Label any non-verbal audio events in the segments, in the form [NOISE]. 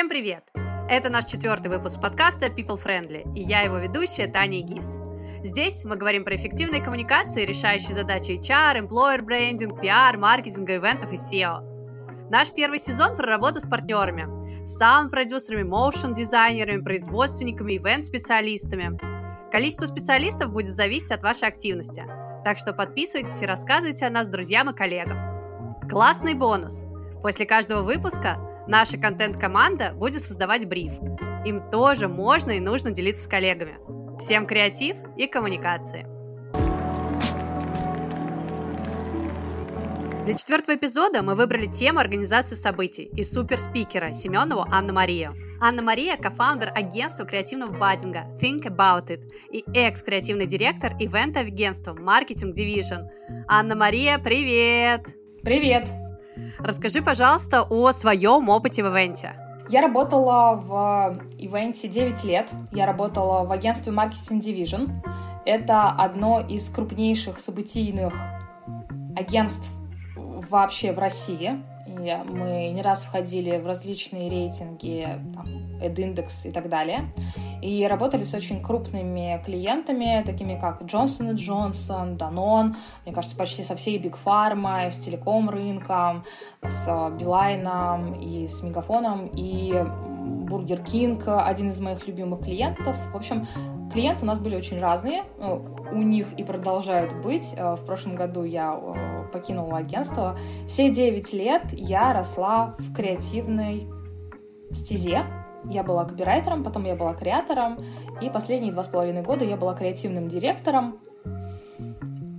Всем привет! Это наш четвертый выпуск подкаста People Friendly, и я его ведущая Таня Гис. Здесь мы говорим про эффективные коммуникации, решающие задачи HR, employer branding, PR, маркетинга, ивентов и SEO. Наш первый сезон про работу с партнерами, саунд-продюсерами, моушн-дизайнерами, производственниками, ивент-специалистами. Количество специалистов будет зависеть от вашей активности, так что подписывайтесь и рассказывайте о нас друзьям и коллегам. Классный бонус! После каждого выпуска наша контент-команда будет создавать бриф. Им тоже можно и нужно делиться с коллегами. Всем креатив и коммуникации! Для четвертого эпизода мы выбрали тему организации событий и суперспикера Семенову Анну Марию. Анна-Мария – кофаундер агентства креативного баддинга Think About It и экс-креативный директор ивент-агентства Marketing Division. Анна-Мария, привет! Привет! Расскажи, пожалуйста, о своем опыте в ивенте. Я работала в ивенте 9 лет. Я работала в агентстве Marketing Division. Это одно из крупнейших событийных агентств вообще в России. И мы не раз входили в различные рейтинги, там, EdIndex и так далее. И работали с очень крупными клиентами, такими как Johnson Johnson, Danone, мне кажется, почти со всей Big Pharma, с телеком-рынком, с Билайном и с Мегафоном, и Burger King, один из моих любимых клиентов. В общем, клиенты у нас были очень разные, э, у них и продолжают быть. Э, в прошлом году я э, покинула агентство. Все 9 лет я росла в креативной стезе, я была копирайтером, потом я была креатором, и последние два с половиной года я была креативным директором.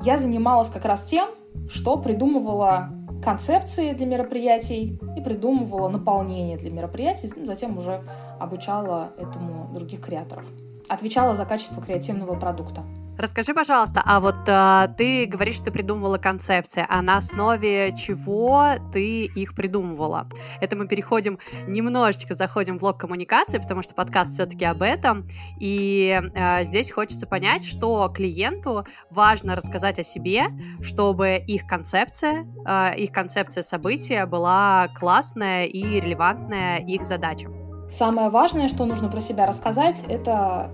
Я занималась как раз тем, что придумывала концепции для мероприятий и придумывала наполнение для мероприятий, затем уже обучала этому других креаторов. Отвечала за качество креативного продукта. Расскажи, пожалуйста, а вот а, ты говоришь, что ты придумывала концепции, а на основе чего ты их придумывала? Это мы переходим немножечко, заходим в блок коммуникации, потому что подкаст все-таки об этом, и а, здесь хочется понять, что клиенту важно рассказать о себе, чтобы их концепция, а, их концепция события была классная и релевантная их задачам. Самое важное, что нужно про себя рассказать, это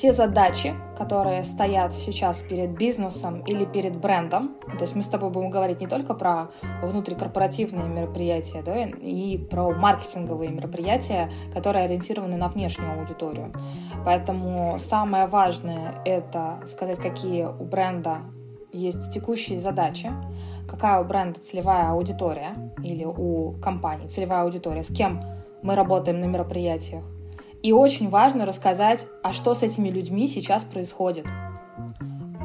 те задачи, которые стоят сейчас перед бизнесом или перед брендом, то есть мы с тобой будем говорить не только про внутрикорпоративные мероприятия, да, и про маркетинговые мероприятия, которые ориентированы на внешнюю аудиторию. Поэтому самое важное — это сказать, какие у бренда есть текущие задачи, какая у бренда целевая аудитория или у компании целевая аудитория, с кем мы работаем на мероприятиях, и очень важно рассказать, а что с этими людьми сейчас происходит,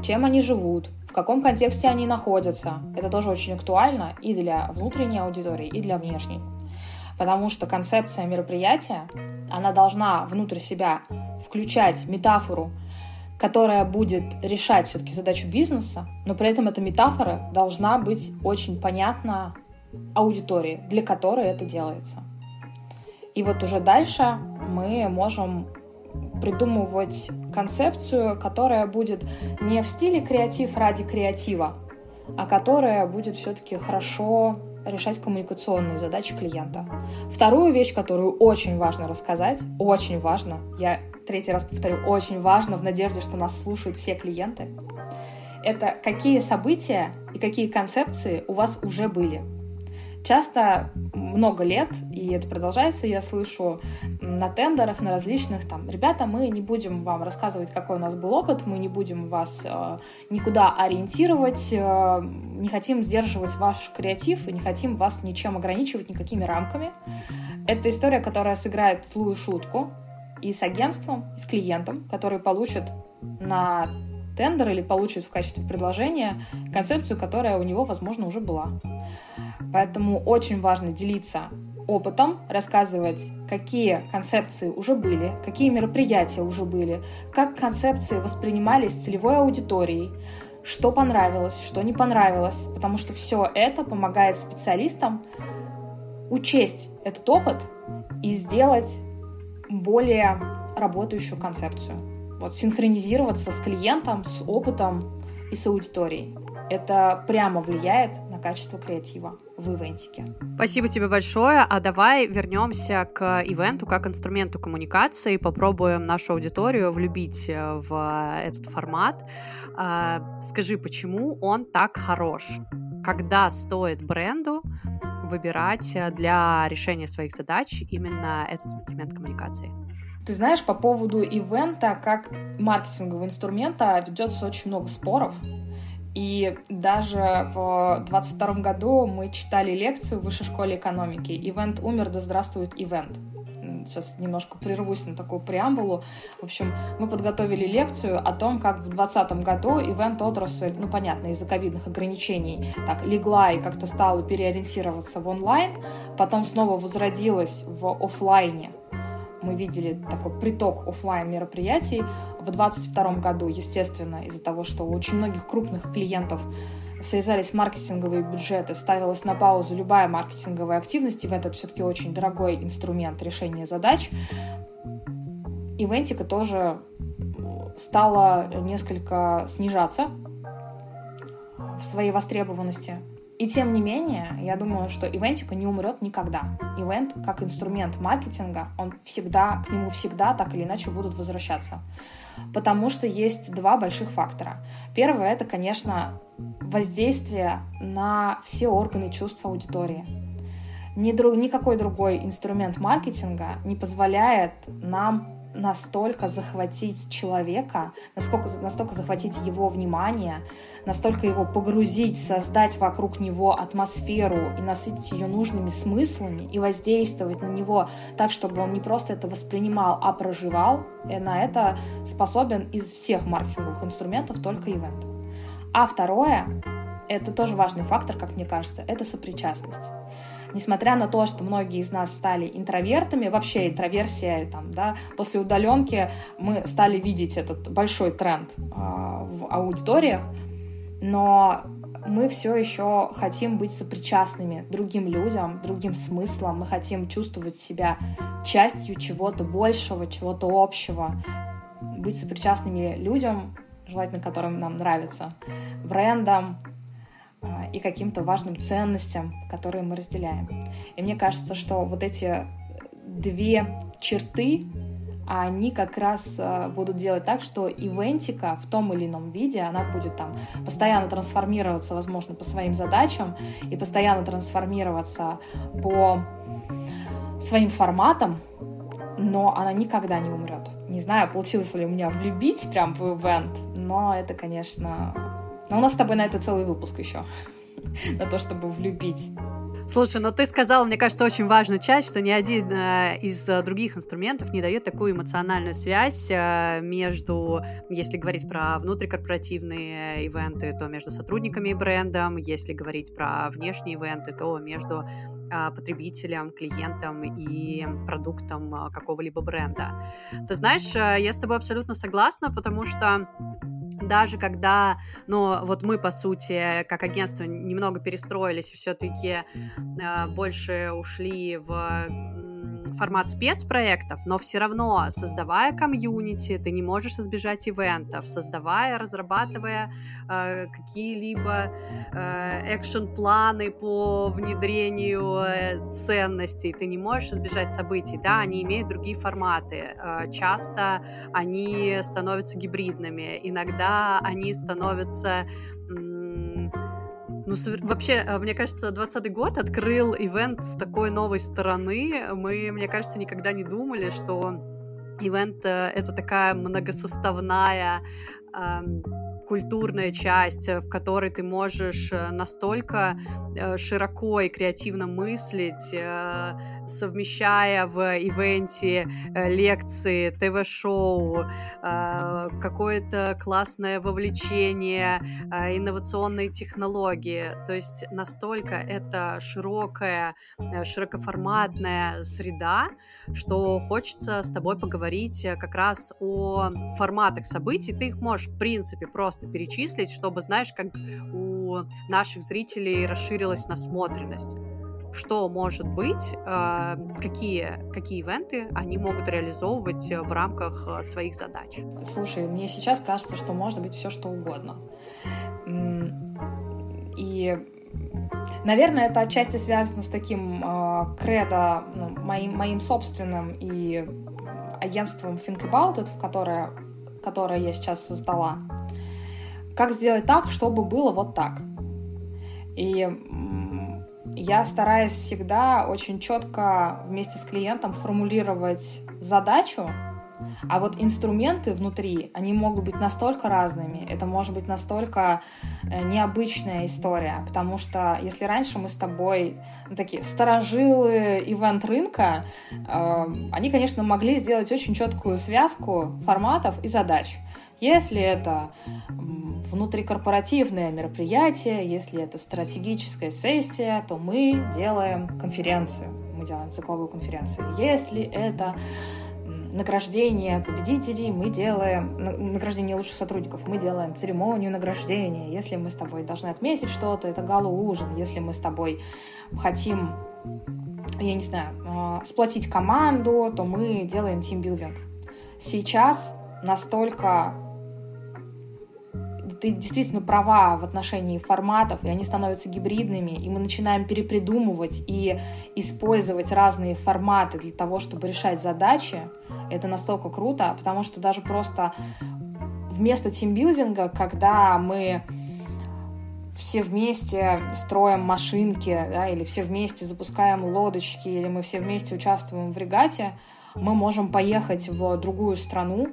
чем они живут, в каком контексте они находятся. Это тоже очень актуально и для внутренней аудитории, и для внешней. Потому что концепция мероприятия, она должна внутрь себя включать метафору, которая будет решать все-таки задачу бизнеса, но при этом эта метафора должна быть очень понятна аудитории, для которой это делается. И вот уже дальше мы можем придумывать концепцию, которая будет не в стиле креатив ради креатива, а которая будет все-таки хорошо решать коммуникационные задачи клиента. Вторую вещь, которую очень важно рассказать, очень важно, я третий раз повторю, очень важно, в надежде, что нас слушают все клиенты, это какие события и какие концепции у вас уже были – часто много лет, и это продолжается, я слышу на тендерах, на различных, там, ребята, мы не будем вам рассказывать, какой у нас был опыт, мы не будем вас э, никуда ориентировать, э, не хотим сдерживать ваш креатив, и не хотим вас ничем ограничивать, никакими рамками. Это история, которая сыграет злую шутку и с агентством, и с клиентом, который получит на тендер или получит в качестве предложения концепцию, которая у него, возможно, уже была. Поэтому очень важно делиться опытом, рассказывать, какие концепции уже были, какие мероприятия уже были, как концепции воспринимались целевой аудиторией, что понравилось, что не понравилось, потому что все это помогает специалистам учесть этот опыт и сделать более работающую концепцию. Вот синхронизироваться с клиентом, с опытом и с аудиторией. Это прямо влияет на качество креатива в ивентике. Спасибо тебе большое. А давай вернемся к ивенту как инструменту коммуникации, попробуем нашу аудиторию влюбить э, в этот формат. А, скажи, почему он так хорош? Когда стоит бренду выбирать э, для решения своих задач именно этот инструмент коммуникации? Ты знаешь, по поводу ивента как маркетингового инструмента ведется очень много споров. И даже в 22 году мы читали лекцию в Высшей школе экономики. Ивент умер, да здравствует ивент. Сейчас немножко прервусь на такую преамбулу. В общем, мы подготовили лекцию о том, как в 2020 году ивент отрасль, ну понятно, из-за ковидных ограничений, так легла и как-то стала переориентироваться в онлайн, потом снова возродилась в офлайне мы видели такой приток офлайн мероприятий. В 2022 году, естественно, из-за того, что у очень многих крупных клиентов срезались маркетинговые бюджеты, ставилась на паузу любая маркетинговая активность, ивент это все-таки очень дорогой инструмент решения задач. Ивентика тоже стала несколько снижаться в своей востребованности. И тем не менее, я думаю, что ивентика не умрет никогда. Ивент как инструмент маркетинга, он всегда, к нему всегда так или иначе будут возвращаться. Потому что есть два больших фактора. Первое — это, конечно, воздействие на все органы чувств аудитории. Ни друг, никакой другой инструмент маркетинга не позволяет нам настолько захватить человека, насколько, настолько захватить его внимание, настолько его погрузить, создать вокруг него атмосферу и насытить ее нужными смыслами и воздействовать на него так, чтобы он не просто это воспринимал, а проживал. И на это способен из всех маркетинговых инструментов только ивент. А второе, это тоже важный фактор, как мне кажется, это сопричастность несмотря на то, что многие из нас стали интровертами, вообще интроверсия, там, да, после удаленки мы стали видеть этот большой тренд э, в аудиториях, но мы все еще хотим быть сопричастными другим людям, другим смыслам, мы хотим чувствовать себя частью чего-то большего, чего-то общего, быть сопричастными людям, желательно которым нам нравится, брендам, а, и каким-то важным ценностям, которые мы разделяем. И мне кажется, что вот эти две черты, они как раз а, будут делать так, что ивентика в том или ином виде, она будет там постоянно трансформироваться, возможно, по своим задачам и постоянно трансформироваться по своим форматам, но она никогда не умрет. Не знаю, получилось ли у меня влюбить прям в ивент, но это, конечно, но у нас с тобой на это целый выпуск еще. [LAUGHS] На то, чтобы влюбить. Слушай, ну ты сказал, мне кажется, очень важную часть, что ни один э, из э, других инструментов не дает такую эмоциональную связь э, между, если говорить про внутрикорпоративные ивенты, то между сотрудниками и брендом, если говорить про внешние ивенты, то между э, потребителем, клиентом и продуктом э, какого-либо бренда. Ты знаешь, э, я с тобой абсолютно согласна, потому что даже когда, ну, вот мы, по сути, как агентство немного перестроились все-таки э, больше ушли в формат спецпроектов, но все равно, создавая комьюнити, ты не можешь избежать ивентов, создавая, разрабатывая э, какие-либо э, экшн-планы по внедрению э, ценностей, ты не можешь избежать событий. Да, они имеют другие форматы. Э, часто они становятся гибридными, иногда они становятся ну, вообще, э, мне кажется, 20 год открыл ивент с такой новой стороны. Мы, мне кажется, никогда не думали, что ивент э, — это такая многосоставная культурная часть, в которой ты можешь э, настолько широко и креативно мыслить, совмещая в ивенте э, лекции, ТВ-шоу, э, какое-то классное вовлечение, э, инновационные технологии. То есть настолько это широкая, широкоформатная среда, что хочется с тобой поговорить как раз о форматах событий. Ты их можешь, в принципе, просто перечислить, чтобы, знаешь, как у наших зрителей расширилась насмотренность что может быть, а, какие, какие ивенты они могут реализовывать в рамках а, своих задач. Слушай, мне сейчас кажется, что может быть все что угодно. И наверное, это отчасти связано с таким э, кредо ну, моим, моим собственным и агентством Think About It, в которое, которое я сейчас создала. Как сделать так, чтобы было вот так? И я стараюсь всегда очень четко вместе с клиентом формулировать задачу, а вот инструменты внутри, они могут быть настолько разными, это может быть настолько э, необычная история, потому что если раньше мы с тобой ну, такие сторожилы ивент рынка, э, они, конечно, могли сделать очень четкую связку форматов и задач. Если это внутрикорпоративное мероприятие, если это стратегическая сессия, то мы делаем конференцию, мы делаем цикловую конференцию. Если это награждение победителей, мы делаем награждение лучших сотрудников, мы делаем церемонию награждения. Если мы с тобой должны отметить что-то, это гала-ужин. Если мы с тобой хотим, я не знаю, а, сплотить команду, то мы делаем тимбилдинг. Сейчас настолько ты действительно права в отношении форматов, и они становятся гибридными, и мы начинаем перепридумывать и использовать разные форматы для того, чтобы решать задачи, это настолько круто, потому что даже просто вместо тимбилдинга, когда мы все вместе строим машинки, да, или все вместе запускаем лодочки, или мы все вместе участвуем в регате, мы можем поехать в другую страну,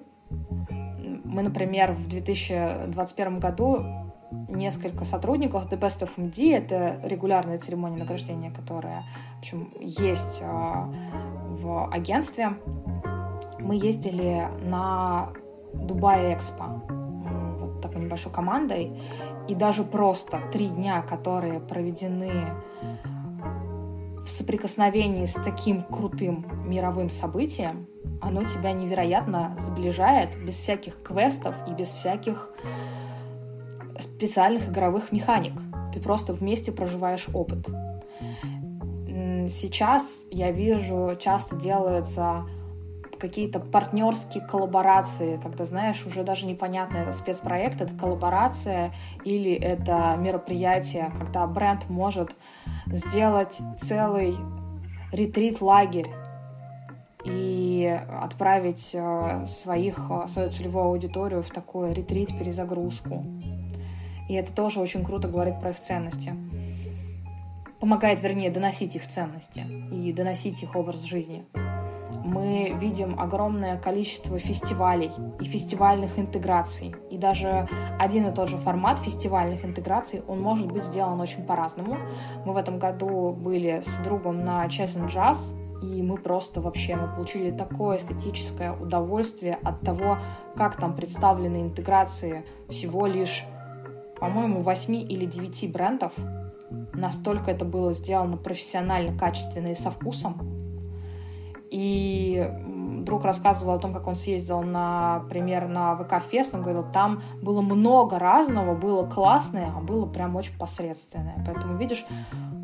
мы, например, в 2021 году несколько сотрудников The Best of MD, это регулярная церемония награждения, которая, в общем, есть а, в агентстве. Мы ездили на Дубай Экспо вот такой небольшой командой, и даже просто три дня, которые проведены в соприкосновении с таким крутым мировым событием, оно тебя невероятно сближает без всяких квестов и без всяких специальных игровых механик. Ты просто вместе проживаешь опыт. Сейчас я вижу, часто делаются какие-то партнерские коллаборации, когда, знаешь, уже даже непонятно, это спецпроект, это коллаборация или это мероприятие, когда бренд может сделать целый ретрит-лагерь и отправить э, своих, э, свою целевую аудиторию в такой ретрит, перезагрузку. И это тоже очень круто говорит про их ценности. Помогает, вернее, доносить их ценности и доносить их образ жизни. Мы видим огромное количество фестивалей и фестивальных интеграций. И даже один и тот же формат фестивальных интеграций, он может быть сделан очень по-разному. Мы в этом году были с другом на Chess and Jazz, и мы просто вообще мы получили такое эстетическое удовольствие от того, как там представлены интеграции всего лишь, по-моему, 8 или 9 брендов. Настолько это было сделано профессионально, качественно и со вкусом. И друг рассказывал о том, как он съездил, например, на ВК-фест, он говорил, там было много разного, было классное, а было прям очень посредственное. Поэтому, видишь,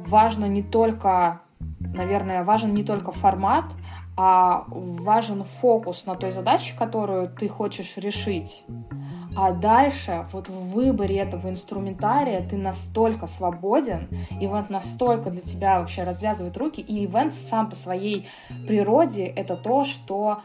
важно не только наверное, важен не только формат, а важен фокус на той задаче, которую ты хочешь решить. А дальше, вот в выборе этого инструментария ты настолько свободен, ивент настолько для тебя вообще развязывает руки, и ивент сам по своей природе это то, что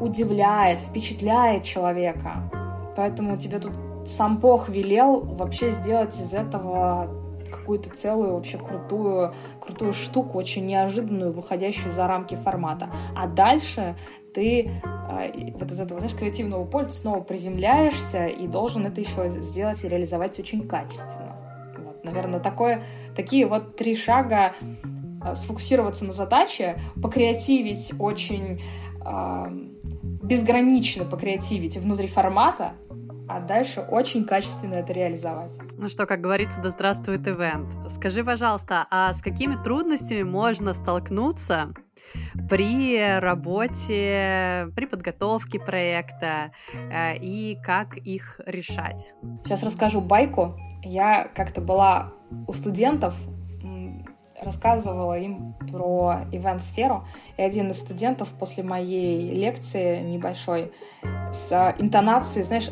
удивляет, впечатляет человека. Поэтому тебе тут сам Бог велел вообще сделать из этого какую-то целую вообще крутую, крутую штуку, очень неожиданную, выходящую за рамки формата. А дальше ты э, вот из этого, знаешь, креативного поля снова приземляешься и должен это еще сделать и реализовать очень качественно. Вот, наверное, такое, такие вот три шага э, сфокусироваться на задаче, покреативить очень э, безгранично покреативить внутри формата, а дальше очень качественно это реализовать. Ну что, как говорится, да здравствует ивент. Скажи, пожалуйста, а с какими трудностями можно столкнуться при работе, при подготовке проекта э, и как их решать? Сейчас расскажу байку. Я как-то была у студентов, рассказывала им про ивент-сферу, и один из студентов после моей лекции небольшой с интонацией, знаешь,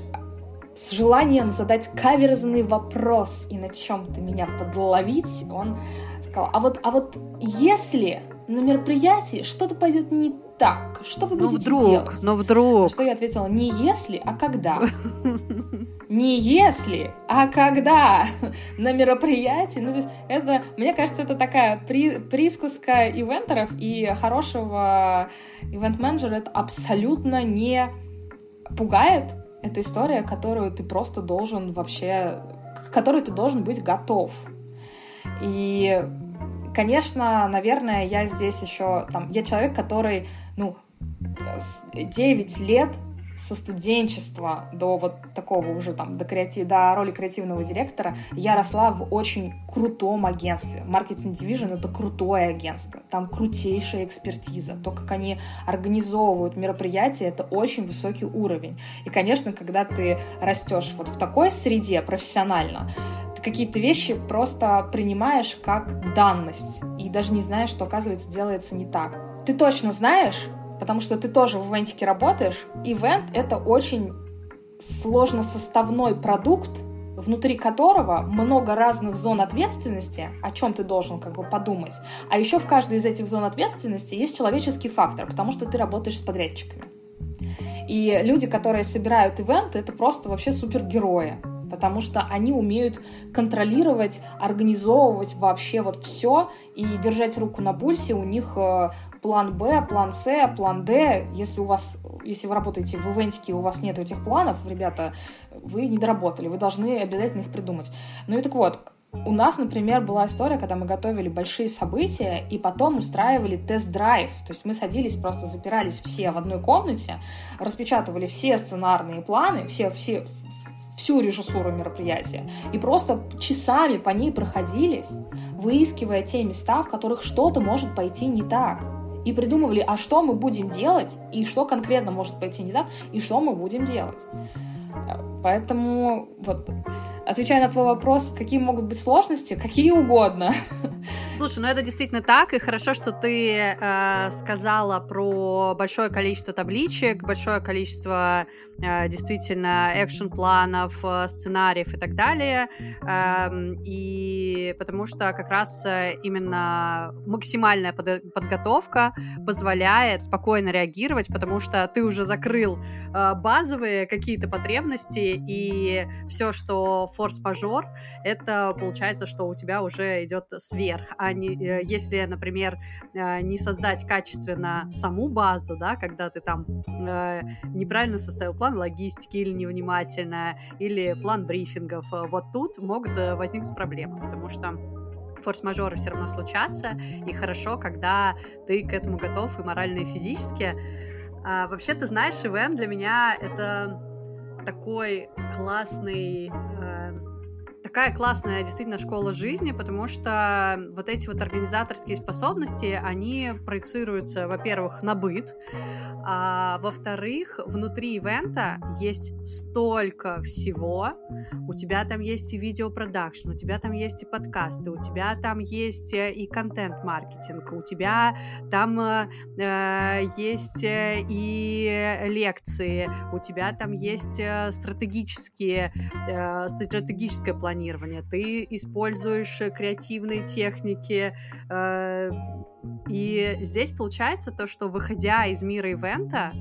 с желанием задать каверзный вопрос и на чем-то меня подловить, он сказал, а вот, а вот если на мероприятии что-то пойдет не так, что вы ну будете вдруг, делать? Ну вдруг. Что я ответила, не если, а когда. [LAUGHS] Не если, а когда на мероприятии. Ну, то есть это, мне кажется, это такая при, присказка ивентеров и хорошего ивент-менеджера это абсолютно не пугает. Это история, которую ты просто должен вообще, к которой ты должен быть готов. И Конечно, наверное, я здесь еще, там, я человек, который, ну, 9 лет со студенчества до вот такого уже там, до, креатив, до роли креативного директора, я росла в очень крутом агентстве. Marketing Division — это крутое агентство. Там крутейшая экспертиза. То, как они организовывают мероприятия, это очень высокий уровень. И, конечно, когда ты растешь вот в такой среде профессионально, какие-то вещи просто принимаешь как данность и даже не знаешь, что, оказывается, делается не так. Ты точно знаешь, потому что ты тоже в ивентике работаешь. Ивент — это очень сложно составной продукт, внутри которого много разных зон ответственности, о чем ты должен как бы подумать. А еще в каждой из этих зон ответственности есть человеческий фактор, потому что ты работаешь с подрядчиками. И люди, которые собирают ивенты, это просто вообще супергерои потому что они умеют контролировать, организовывать вообще вот все и держать руку на пульсе. У них э, план Б, план С, план Д. Если у вас, если вы работаете в ивентике, у вас нет этих планов, ребята, вы не доработали, вы должны обязательно их придумать. Ну и так вот, у нас, например, была история, когда мы готовили большие события и потом устраивали тест-драйв. То есть мы садились, просто запирались все в одной комнате, распечатывали все сценарные планы, все, все, всю режиссуру мероприятия. И просто часами по ней проходились, выискивая те места, в которых что-то может пойти не так. И придумывали, а что мы будем делать, и что конкретно может пойти не так, и что мы будем делать. Поэтому вот отвечая на твой вопрос, какие могут быть сложности, какие угодно. Слушай, ну это действительно так, и хорошо, что ты э, сказала про большое количество табличек, большое количество э, действительно экшн-планов, э, сценариев и так далее, э, и потому что как раз э, именно максимальная под подготовка позволяет спокойно реагировать, потому что ты уже закрыл э, базовые какие-то потребности, и все, что форс-мажор, это получается, что у тебя уже идет сверх, а не, э, если, например, э, не создать качественно саму базу, да, когда ты там э, неправильно составил план логистики или невнимательно, или план брифингов, вот тут могут возникнуть проблемы, потому что форс-мажоры все равно случатся, и хорошо, когда ты к этому готов и морально, и физически. А, вообще, ты знаешь, ивент для меня это такой классный такая классная действительно школа жизни, потому что вот эти вот организаторские способности, они проецируются, во-первых, на быт, а во-вторых, внутри ивента есть столько всего. У тебя там есть и видеопродакшн, у тебя там есть и подкасты, у тебя там есть э, и контент-маркетинг, у тебя там э, э есть э, и лекции, у тебя там есть стратегические, э, стратегическое планирование, ты используешь креативные техники, э, и здесь получается то, что выходя из мира ивента,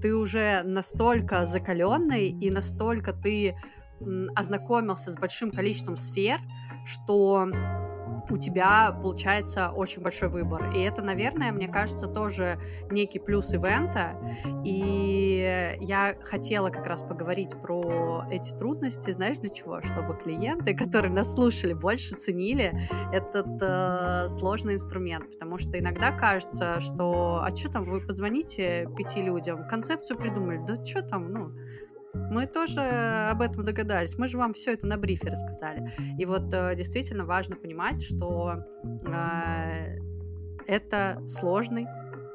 ты уже настолько закаленный и настолько ты ознакомился с большим количеством сфер, что у тебя получается очень большой выбор. И это, наверное, мне кажется, тоже некий плюс ивента. И я хотела как раз поговорить про эти трудности, знаешь, для чего? Чтобы клиенты, [LAUGHS] которые нас слушали, больше ценили этот э, сложный инструмент. Потому что иногда кажется, что а что там, вы позвоните пяти людям, концепцию придумали, да что там, ну, мы тоже об этом догадались. Мы же вам все это на брифе рассказали. И вот э, действительно важно понимать, что э, это сложный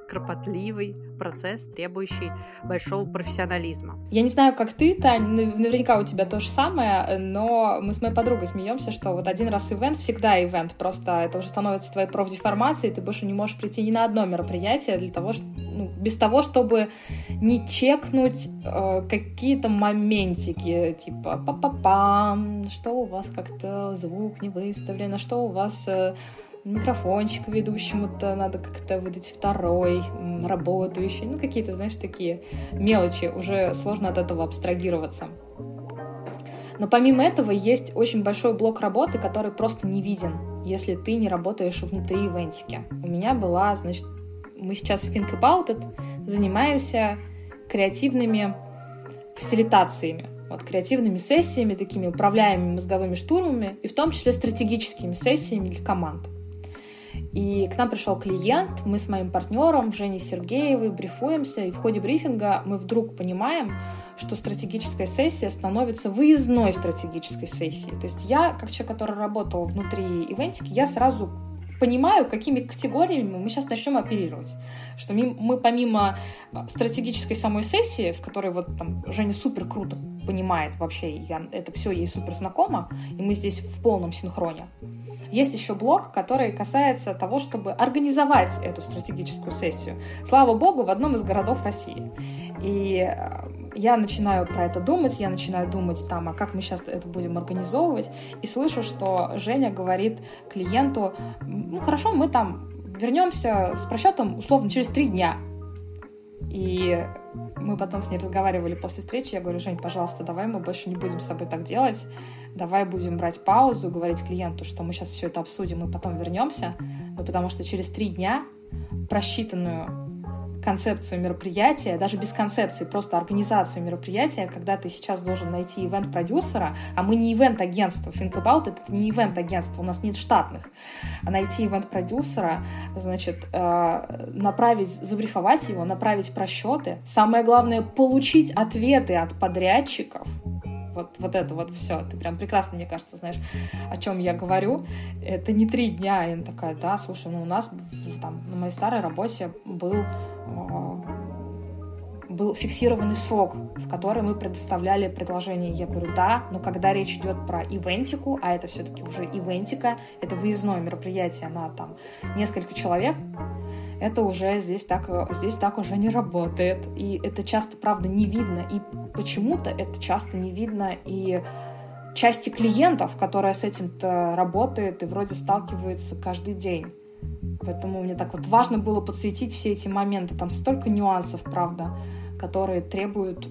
кропотливый процесс, требующий большого профессионализма. Я не знаю, как ты, Тань, наверняка у тебя то же самое, но мы с моей подругой смеемся, что вот один раз ивент, всегда ивент, просто это уже становится твоей профдеформацией, ты больше не можешь прийти ни на одно мероприятие для того, ну, без того, чтобы не чекнуть э, какие-то моментики, типа па-па-пам, что у вас как-то звук не выставлен, а что у вас э, микрофончик ведущему-то надо как-то выдать второй, работающий, ну какие-то, знаешь, такие мелочи, уже сложно от этого абстрагироваться. Но помимо этого есть очень большой блок работы, который просто не виден, если ты не работаешь внутри ивентики. У меня была, значит, мы сейчас в Think About It занимаемся креативными фасилитациями, вот, креативными сессиями, такими управляемыми мозговыми штурмами, и в том числе стратегическими сессиями для команд. И к нам пришел клиент, мы с моим партнером Женей Сергеевой брифуемся, и в ходе брифинга мы вдруг понимаем, что стратегическая сессия становится выездной стратегической сессией. То есть я, как человек, который работал внутри ивентики, я сразу понимаю, какими категориями мы сейчас начнем оперировать. Что мы помимо а, стратегической самой сессии, в которой вот там Женя супер круто понимает вообще, я, это все ей супер знакомо, и мы здесь в полном синхроне. Есть еще блок, который касается того, чтобы организовать эту стратегическую сессию. Слава богу, в одном из городов России. И а, я начинаю про это думать, я начинаю думать там, а как мы сейчас это будем организовывать, и слышу, что Женя говорит клиенту, ну хорошо, мы там вернемся с просчетом условно через три дня. И мы потом с ней разговаривали после встречи, я говорю, Жень, пожалуйста, давай мы больше не будем с тобой так делать, давай будем брать паузу, говорить клиенту, что мы сейчас все это обсудим и потом вернемся, ну, потому что через три дня просчитанную концепцию мероприятия, даже без концепции, просто организацию мероприятия, когда ты сейчас должен найти ивент-продюсера, а мы не ивент-агентство, Think About это не ивент-агентство, у нас нет штатных, а найти ивент-продюсера, значит, э, направить, забрифовать его, направить просчеты, самое главное, получить ответы от подрядчиков, вот, вот это вот все. Ты прям прекрасно, мне кажется, знаешь, о чем я говорю. Это не три дня. И она такая, да, слушай, ну у нас там на моей старой работе был а, был фиксированный срок, в который мы предоставляли предложение. Я говорю, да, но когда речь идет про ивентику, а это все-таки уже ивентика, это выездное мероприятие на там несколько человек, это уже здесь так, здесь так уже не работает. И это часто, правда, не видно. И почему-то это часто не видно и части клиентов, которая с этим-то работает и вроде сталкивается каждый день. Поэтому мне так вот важно было подсветить все эти моменты. Там столько нюансов, правда, которые требуют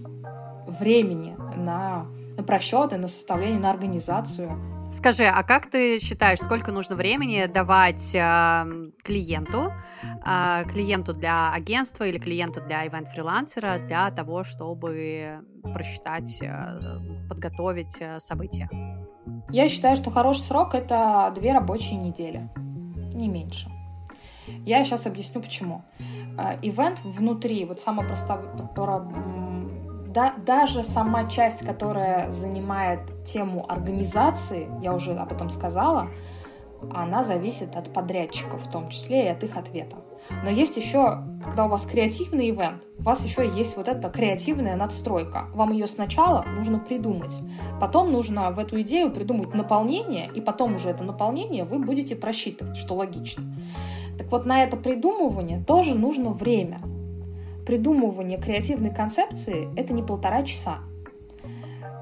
времени на, на просчеты, на составление, на организацию. Скажи, а как ты считаешь, сколько нужно времени давать э, клиенту, э, клиенту для агентства или клиенту для ивент-фрилансера для того, чтобы просчитать, э, подготовить э, события? Я считаю, что хороший срок это две рабочие недели, не меньше. Я сейчас объясню почему. Э, ивент внутри, вот самая простая, которая да, даже сама часть, которая занимает тему организации, я уже об этом сказала, она зависит от подрядчиков, в том числе и от их ответа. Но есть еще, когда у вас креативный ивент, у вас еще есть вот эта креативная надстройка. Вам ее сначала нужно придумать. Потом нужно в эту идею придумать наполнение, и потом уже это наполнение вы будете просчитывать, что логично. Так вот, на это придумывание тоже нужно время придумывание креативной концепции — это не полтора часа.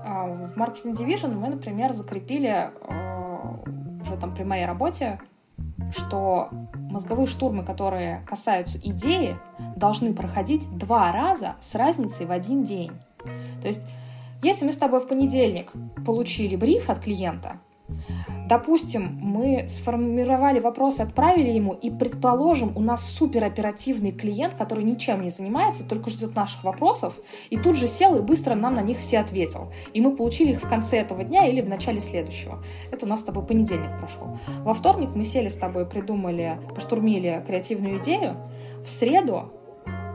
А, в Marketing Division мы, например, закрепили а, уже там при моей работе, что мозговые штурмы, которые касаются идеи, должны проходить два раза с разницей в один день. То есть, если мы с тобой в понедельник получили бриф от клиента, Допустим, мы сформировали вопрос, отправили ему, и, предположим, у нас супероперативный клиент, который ничем не занимается, только ждет наших вопросов, и тут же сел и быстро нам на них все ответил. И мы получили их в конце этого дня или в начале следующего. Это у нас с тобой понедельник прошел. Во вторник мы сели с тобой, придумали, поштурмили креативную идею. В среду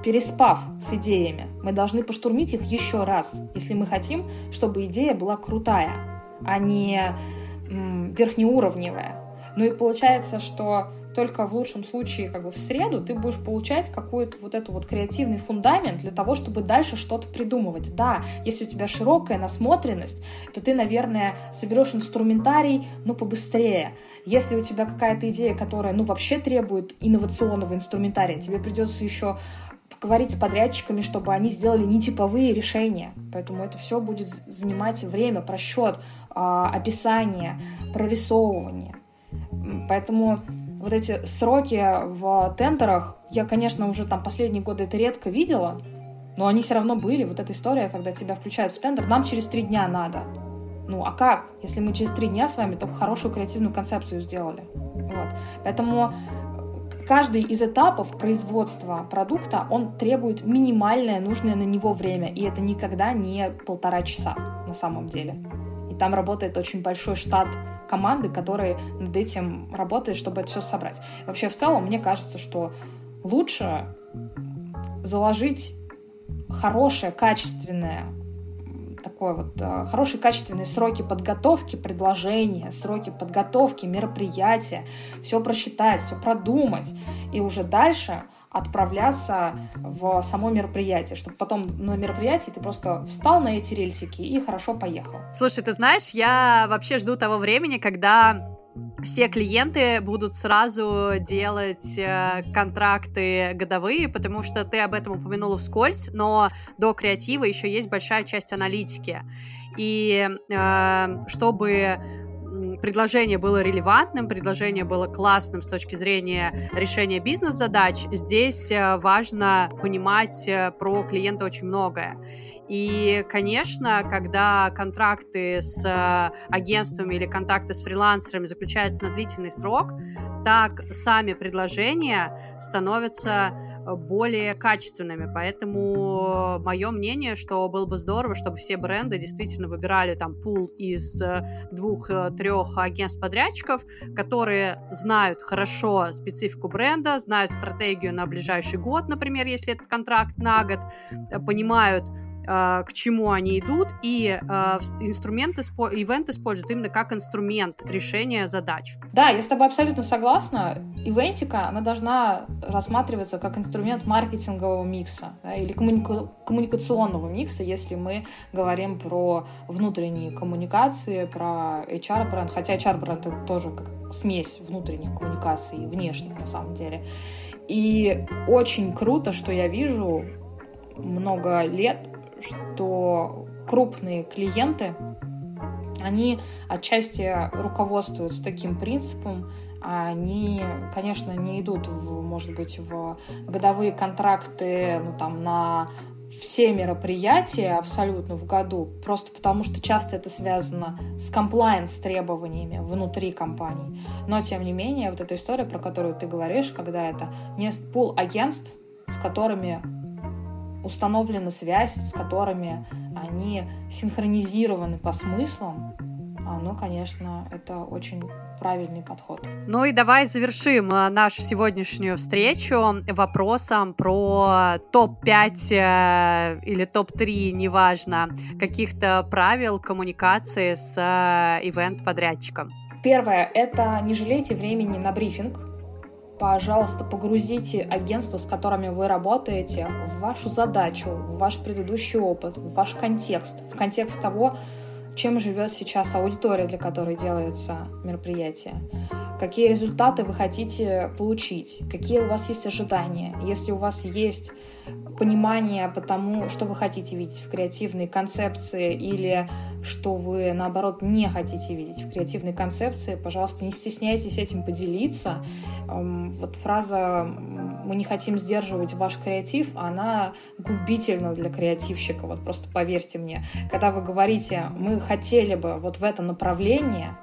переспав с идеями, мы должны поштурмить их еще раз, если мы хотим, чтобы идея была крутая, а не верхнеуровневая. Ну и получается, что только в лучшем случае как бы в среду ты будешь получать какой-то вот этот вот креативный фундамент для того, чтобы дальше что-то придумывать. Да, если у тебя широкая насмотренность, то ты, наверное, соберешь инструментарий, ну, побыстрее. Если у тебя какая-то идея, которая, ну, вообще требует инновационного инструментария, тебе придется еще говорить с подрядчиками, чтобы они сделали нетиповые решения. Поэтому это все будет занимать время, просчет, а, описание, прорисовывание. Поэтому вот эти сроки в тендерах, я, конечно, уже там последние годы это редко видела, но они все равно были. Вот эта история, когда тебя включают в тендер, нам через три дня надо. Ну, а как, если мы через три дня с вами только хорошую креативную концепцию сделали? Вот. Поэтому каждый из этапов производства продукта, он требует минимальное нужное на него время, и это никогда не полтора часа на самом деле. И там работает очень большой штат команды, которые над этим работают, чтобы это все собрать. Вообще, в целом, мне кажется, что лучше заложить хорошее, качественное такой вот э, хорошие качественные сроки подготовки предложения, сроки подготовки мероприятия, все просчитать, все продумать и уже дальше отправляться в само мероприятие, чтобы потом на мероприятии ты просто встал на эти рельсики и хорошо поехал. Слушай, ты знаешь, я вообще жду того времени, когда все клиенты будут сразу делать э, контракты годовые, потому что ты об этом упомянула вскользь, но до креатива еще есть большая часть аналитики. И э, чтобы предложение было релевантным, предложение было классным с точки зрения решения бизнес-задач, здесь э, важно понимать э, про клиента очень многое. И, конечно, когда контракты с э, агентствами или контакты с фрилансерами заключаются на длительный срок, так сами предложения становятся э, более качественными. Поэтому мое мнение, что было бы здорово, чтобы все бренды действительно выбирали там пул из э, двух-трех агентств-подрядчиков, которые знают хорошо специфику бренда, знают стратегию на ближайший год, например, если этот контракт на год, понимают, к чему они идут, и э, инструмент, ивент используют именно как инструмент решения задач. Да, я с тобой абсолютно согласна. Ивентика, она должна рассматриваться как инструмент маркетингового микса да, или коммуника- коммуникационного микса, если мы говорим про внутренние коммуникации, про HR-бренд, хотя HR-бренд это тоже как смесь внутренних коммуникаций и внешних на самом деле. И очень круто, что я вижу много лет что крупные клиенты, они отчасти руководствуются таким принципом, они, конечно, не идут, в, может быть, в годовые контракты ну, там, на все мероприятия абсолютно в году, просто потому что часто это связано с комплайенс требованиями внутри компании. Но, тем не менее, вот эта история, про которую ты говоришь, когда это не пул агентств, с которыми установлена связь, с которыми они синхронизированы по смыслам, ну, конечно, это очень правильный подход. Ну и давай завершим э, нашу сегодняшнюю встречу вопросом про топ-5 э, или топ-3, неважно, каких-то правил коммуникации с э, ивент-подрядчиком. Первое — это не жалейте времени на брифинг пожалуйста, погрузите агентства, с которыми вы работаете, в вашу задачу, в ваш предыдущий опыт, в ваш контекст, в контекст того, чем живет сейчас аудитория, для которой делается мероприятие. Какие результаты вы хотите получить, какие у вас есть ожидания. Если у вас есть понимание по тому, что вы хотите видеть в креативной концепции или что вы, наоборот, не хотите видеть в креативной концепции, пожалуйста, не стесняйтесь этим поделиться. Эм, вот фраза «мы не хотим сдерживать ваш креатив», она губительна для креативщика, вот просто поверьте мне. Когда вы говорите «мы хотели бы вот в это направление»,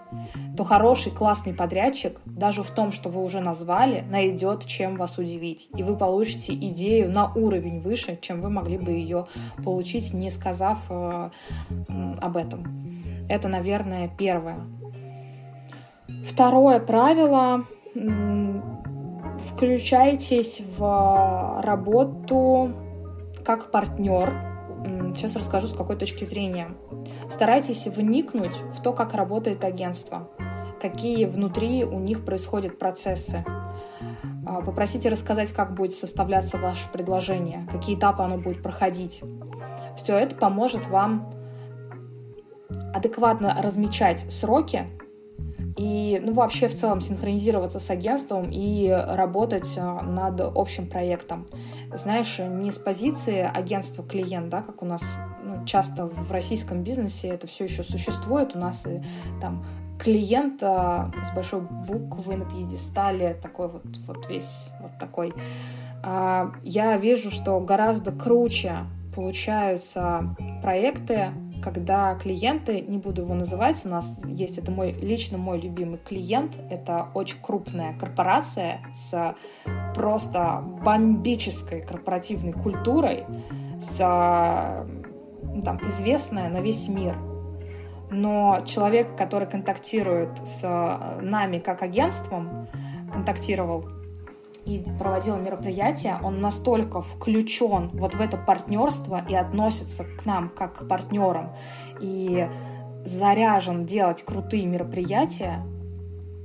то хороший, классный подрядчик, даже в том, что вы уже назвали, найдет, чем вас удивить. И вы получите идею на уровень выше, чем вы могли бы ее получить, не сказав э, об этом. Это, наверное, первое. Второе правило включайтесь в работу как партнер. Сейчас расскажу, с какой точки зрения. Старайтесь вникнуть в то, как работает агентство, какие внутри у них происходят процессы. А, попросите рассказать, как будет составляться ваше предложение, какие этапы оно будет проходить. Все это поможет вам адекватно размечать сроки, и, ну, вообще в целом синхронизироваться с агентством и работать а, над общим проектом. Знаешь, не с позиции агентства клиент, да, как у нас ну, часто в российском бизнесе это все еще существует. У нас и, там клиент а, с большой буквы на пьедестале, такой вот, вот весь вот такой. А, я вижу, что гораздо круче получаются проекты, когда клиенты, не буду его называть, у нас есть, это мой лично мой любимый клиент, это очень крупная корпорация с просто бомбической корпоративной культурой, с, там, известная на весь мир. Но человек, который контактирует с нами как агентством, контактировал и проводил мероприятие, он настолько включен вот в это партнерство и относится к нам как к партнерам и заряжен делать крутые мероприятия,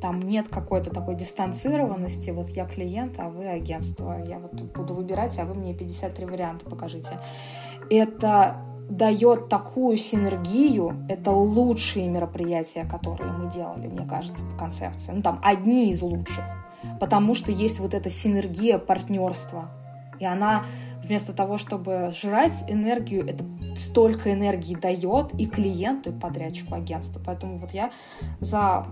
там нет какой-то такой дистанцированности, вот я клиент, а вы агентство, я вот буду выбирать, а вы мне 53 варианта покажите. Это дает такую синергию, это лучшие мероприятия, которые мы делали, мне кажется, по концепции. Ну, там, одни из лучших потому что есть вот эта синергия партнерства. И она вместо того, чтобы жрать энергию, это столько энергии дает и клиенту, и подрядчику агентства. Поэтому вот я за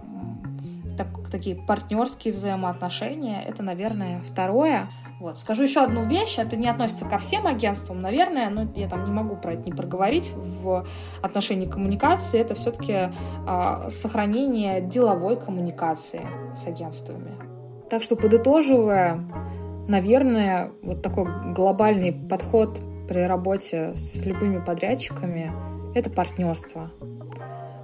так, такие партнерские взаимоотношения. Это, наверное, второе. Вот. Скажу еще одну вещь, это не относится ко всем агентствам, наверное, но я там не могу про это не проговорить в отношении коммуникации. Это все-таки э, а, сохранение деловой коммуникации с агентствами. Так что, подытоживая, наверное, вот такой глобальный подход при работе с любыми подрядчиками — это партнерство.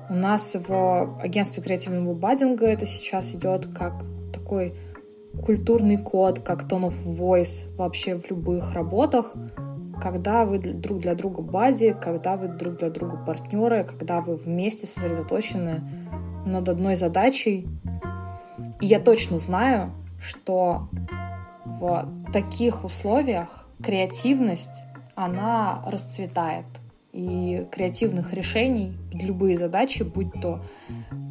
У нас в агентстве креативного баддинга это сейчас идет как такой культурный код, как tone of voice вообще в любых работах, когда вы друг для друга бади, когда вы друг для друга партнеры, когда вы вместе сосредоточены над одной задачей, и я точно знаю, что в таких условиях креативность, она расцветает. И креативных решений любые задачи, будь то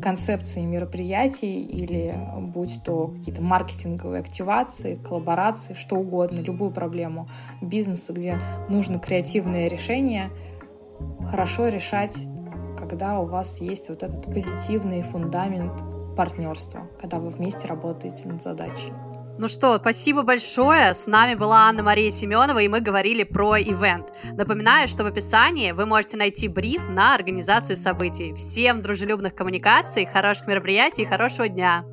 концепции мероприятий или будь то какие-то маркетинговые активации, коллаборации, что угодно, любую проблему бизнеса, где нужно креативное решение, хорошо решать, когда у вас есть вот этот позитивный фундамент партнерства, когда вы вместе работаете над задачей. Ну что, спасибо большое. С нами была Анна-Мария Семенова, и мы говорили про ивент. Напоминаю, что в описании вы можете найти бриф на организацию событий. Всем дружелюбных коммуникаций, хороших мероприятий и хорошего дня.